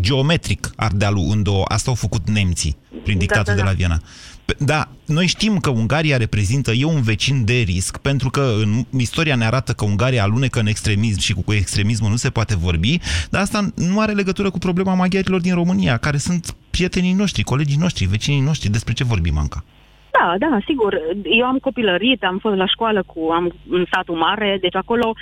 geometric Ardealul în două. Asta au făcut nemții prin dictatul da, de da. la Viena. Pe- Da, noi știm că Ungaria reprezintă, e un vecin de risc, pentru că în istoria ne arată că Ungaria alunecă în extremism și cu extremismul nu se poate vorbi, dar asta nu are legătură cu problema maghiarilor din România, care sunt prietenii noștri, colegii noștri, vecinii noștri. Despre ce vorbim, Anca? Da, da, sigur. Eu am copilărit, am fost la școală cu, am, în satul mare, deci acolo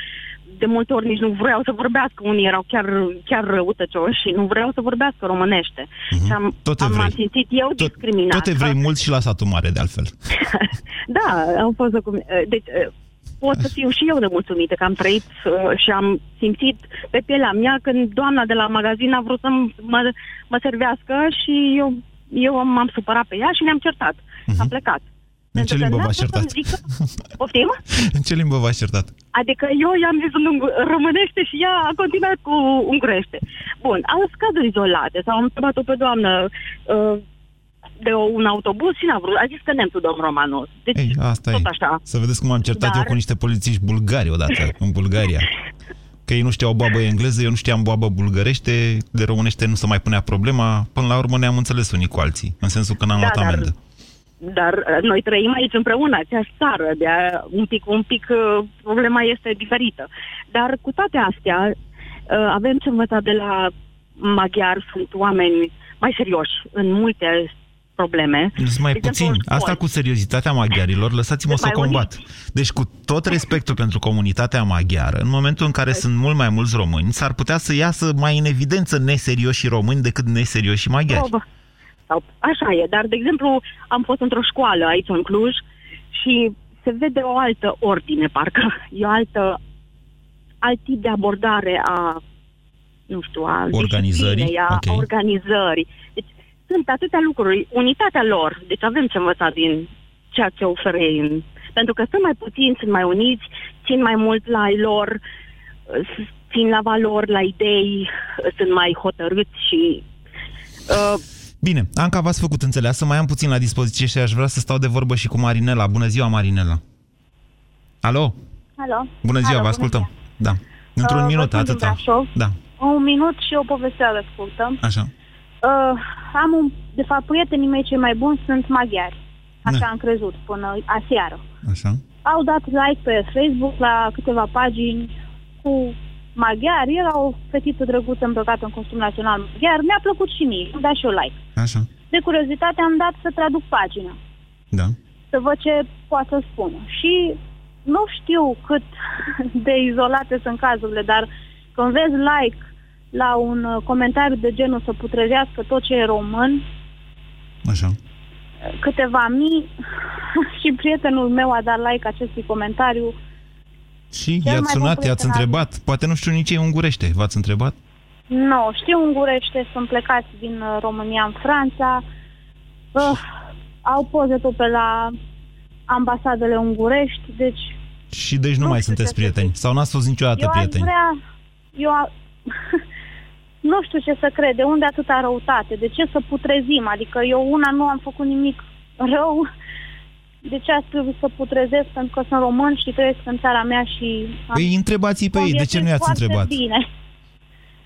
de multe ori nici nu vreau să vorbească. Unii erau chiar, chiar răutăcioși și nu vreau să vorbească românește. Și am, Mhm. Tot am, evrei. am simțit eu discriminată. Tot evrei mulți și la satul mare, de altfel. <laughs> Da, am fost acum. Deci, eh, pot să fiu și eu nemulțumită că am trăit eh, și am simțit pe pielea mea când doamna de la magazin a vrut să mă, mă servească și eu, eu m-am supărat pe ea și ne-am certat. Mhm. Am plecat. În ce limbă v-ați certat? Zică, poftim? În ce limbă v-ați certat? Adică eu i-am zis în ung- românește și ea a continuat cu ungurește. Bun, am cazuri izolate sau am întrebat-o pe doamnă uh, de o, un autobuz și n-a vrut. A zis că nem tu domn Romanus. Deci, Ei, asta tot e. așa. Să vedeți cum am certat Dar- eu cu niște polițiști bulgari odată, în Bulgaria. Că ei nu știau babă engleză, eu nu știam babă bulgărește, de românește nu se mai punea problema, până la urmă ne-am înțeles unii cu alții, în sensul că n-am Da, luat dar- amendă. Dar uh, noi trăim aici împreună, aceeași țară, de un pic, un pic uh, problema este diferită. Dar cu toate astea, uh, avem ce învăța de la maghiari, sunt oameni mai serioși în multe probleme. Sunt mai De exemplu, puțin. în școli. Asta cu seriozitatea maghiarilor, lăsați-mă Sunt să o mai combat. Deci cu tot respectul pentru comunitatea maghiară, în momentul în care sunt mult mai mulți români, s-ar putea să iasă mai în evidență neserioși români decât neserioși maghiari. Probă. Sau, așa e, dar, de exemplu, am fost într-o școală aici în Cluj și se vede o altă ordine, parcă. E o altă, alt tip de abordare a, nu știu, a Organizării? disciplinei, a, Ok. a organizării. Deci, sunt atâtea lucruri. Unitatea lor, deci avem ce învăța din ceea ce oferă ei. în- Pentru că sunt mai puțini, sunt mai uniți, țin mai mult la ai lor, s- țin la valori, la idei, sunt mai hotărâți și uh, Bine, Anca, v-ați făcut înțeleasă, mai am puțin la dispoziție și aș vrea să stau de vorbă și cu Marinela. Bună ziua, Marinela! Alo? Alo. Bună ziua, Alo, vă ascultăm. Da. Într-un Uh, minut, vă sunt din atâta. Brașov. Da, Un minut și o poveste la scurtă. așa. Uh, am un, de fapt, prietenii mei cei mai buni sunt maghiari. Așa Da. am crezut până aseară. Așa. Au dat like pe Facebook la câteva pagini cu maghiari. Era o fetiță drăguță îmbrăcată în costum național maghiar. Mi-a plăcut și mie. Am dat și eu like. Așa. De curiozitate am dat să traduc pagina. Da. să văd ce poate să spună. Și nu știu cât de izolate sunt cazurile, dar când vezi like la un uh, comentariu de genul să putrezească tot ce e român, Așa. câteva mii, <laughs> și prietenul meu a dat like acestui comentariu, Și Cel i-ați mai sunat, bun i-ați prieten al întrebat. Poate nu știu nici ei ungurește. V-ați întrebat? nu, știu ungurește, sunt plecați din uh, România în Franța, uh, au poze tot pe la ambasadele ungurești, deci Și deci nu, Nu mai știu sunteți ce să prieteni. Sau n-ați fost niciodată eu aș prieteni. vrea, eu a... <laughs> nu știu ce să cred, de unde atâta răutate, de ce să putrezim, adică eu una nu am făcut nimic rău, de ce ați trebuit să putrezesc pentru că sunt român și trăiesc în țara mea și... am Păi întrebați pe ei, de ce nu i-ați conviețuit întrebat? foarte Bine.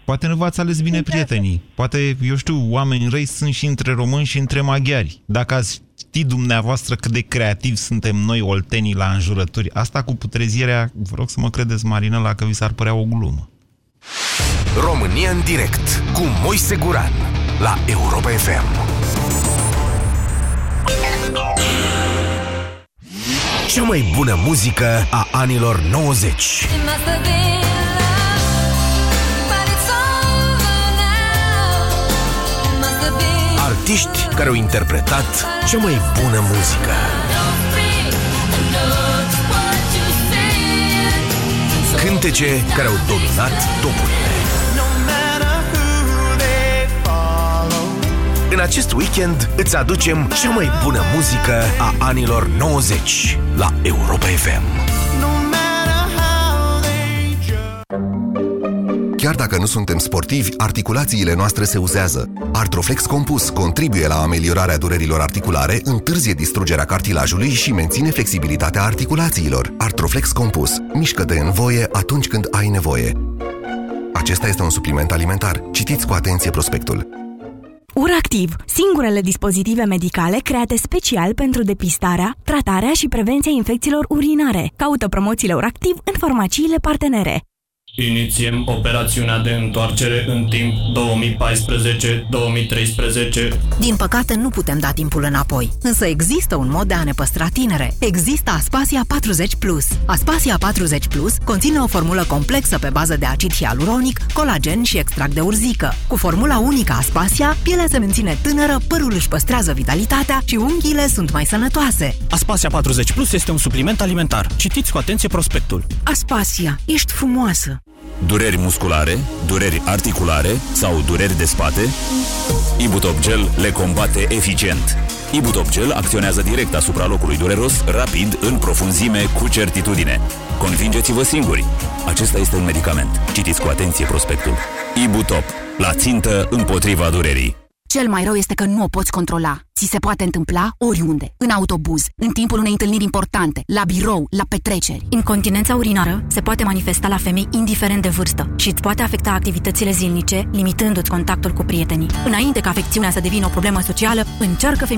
Poate nu v-ați ales bine prietenii. Poate, eu știu, oameni răi sunt și între români și între maghiari. Dacă ați ști dumneavoastră cât de creativi suntem noi oltenii la înjurături, asta cu putrezirea, vă rog să mă credeți, Marinela, că vi s-ar părea o glumă. România în direct cu Moise Guran la Europa FM. Cea mai bună muzică a anilor 90. Artiști care au interpretat cea mai bună muzică. Cântece care au dominat topurile. În acest weekend îți aducem cea mai bună muzică a anilor 90 la Europa FM. Chiar dacă nu suntem sportivi, articulațiile noastre se uzează. Artroflex Compus contribuie la ameliorarea durerilor articulare, întârzie distrugerea cartilajului și menține flexibilitatea articulațiilor. Artroflex Compus. Mișcă-te în voie atunci când ai nevoie. Acesta este un supliment alimentar. Citiți cu atenție prospectul. URACTIV, singurele dispozitive medicale create special pentru depistarea, tratarea și prevenția infecțiilor urinare. Caută promoțiile URACTIV în farmaciile partenere. Inițiem operațiunea de întoarcere în timp 2014-2013. Din păcate, nu putem da timpul înapoi. Însă există un mod de a ne păstra tinere. Există Aspasia 40 Plus. Aspasia 40 Plus conține o formulă complexă pe bază de acid hialuronic, colagen și extract de urzică. Cu formula unică Aspasia, pielea se menține tânără, părul își păstrează vitalitatea și unghiile sunt mai sănătoase. Aspasia 40 Plus este un supliment alimentar. Citiți cu atenție prospectul. Aspasia, ești frumoasă! Dureri musculare, dureri articulare sau dureri de spate? Ibutop Gel le combate eficient. Ibutop Gel acționează direct asupra locului dureros, rapid, în profunzime, cu certitudine. Convingeți-vă singuri. Acesta este un medicament. Citiți cu atenție prospectul. Ibutop. La țintă împotriva durerii. Cel mai rău este că nu o poți controla. Ți se poate întâmpla oriunde. În autobuz, în timpul unei întâlniri importante, la birou, la petreceri. Incontinența urinară se poate manifesta la femei indiferent de vârstă și îți poate afecta activitățile zilnice, limitându-ți contactul cu prietenii. Înainte ca afecțiunea să devină o problemă socială, încearcă feminin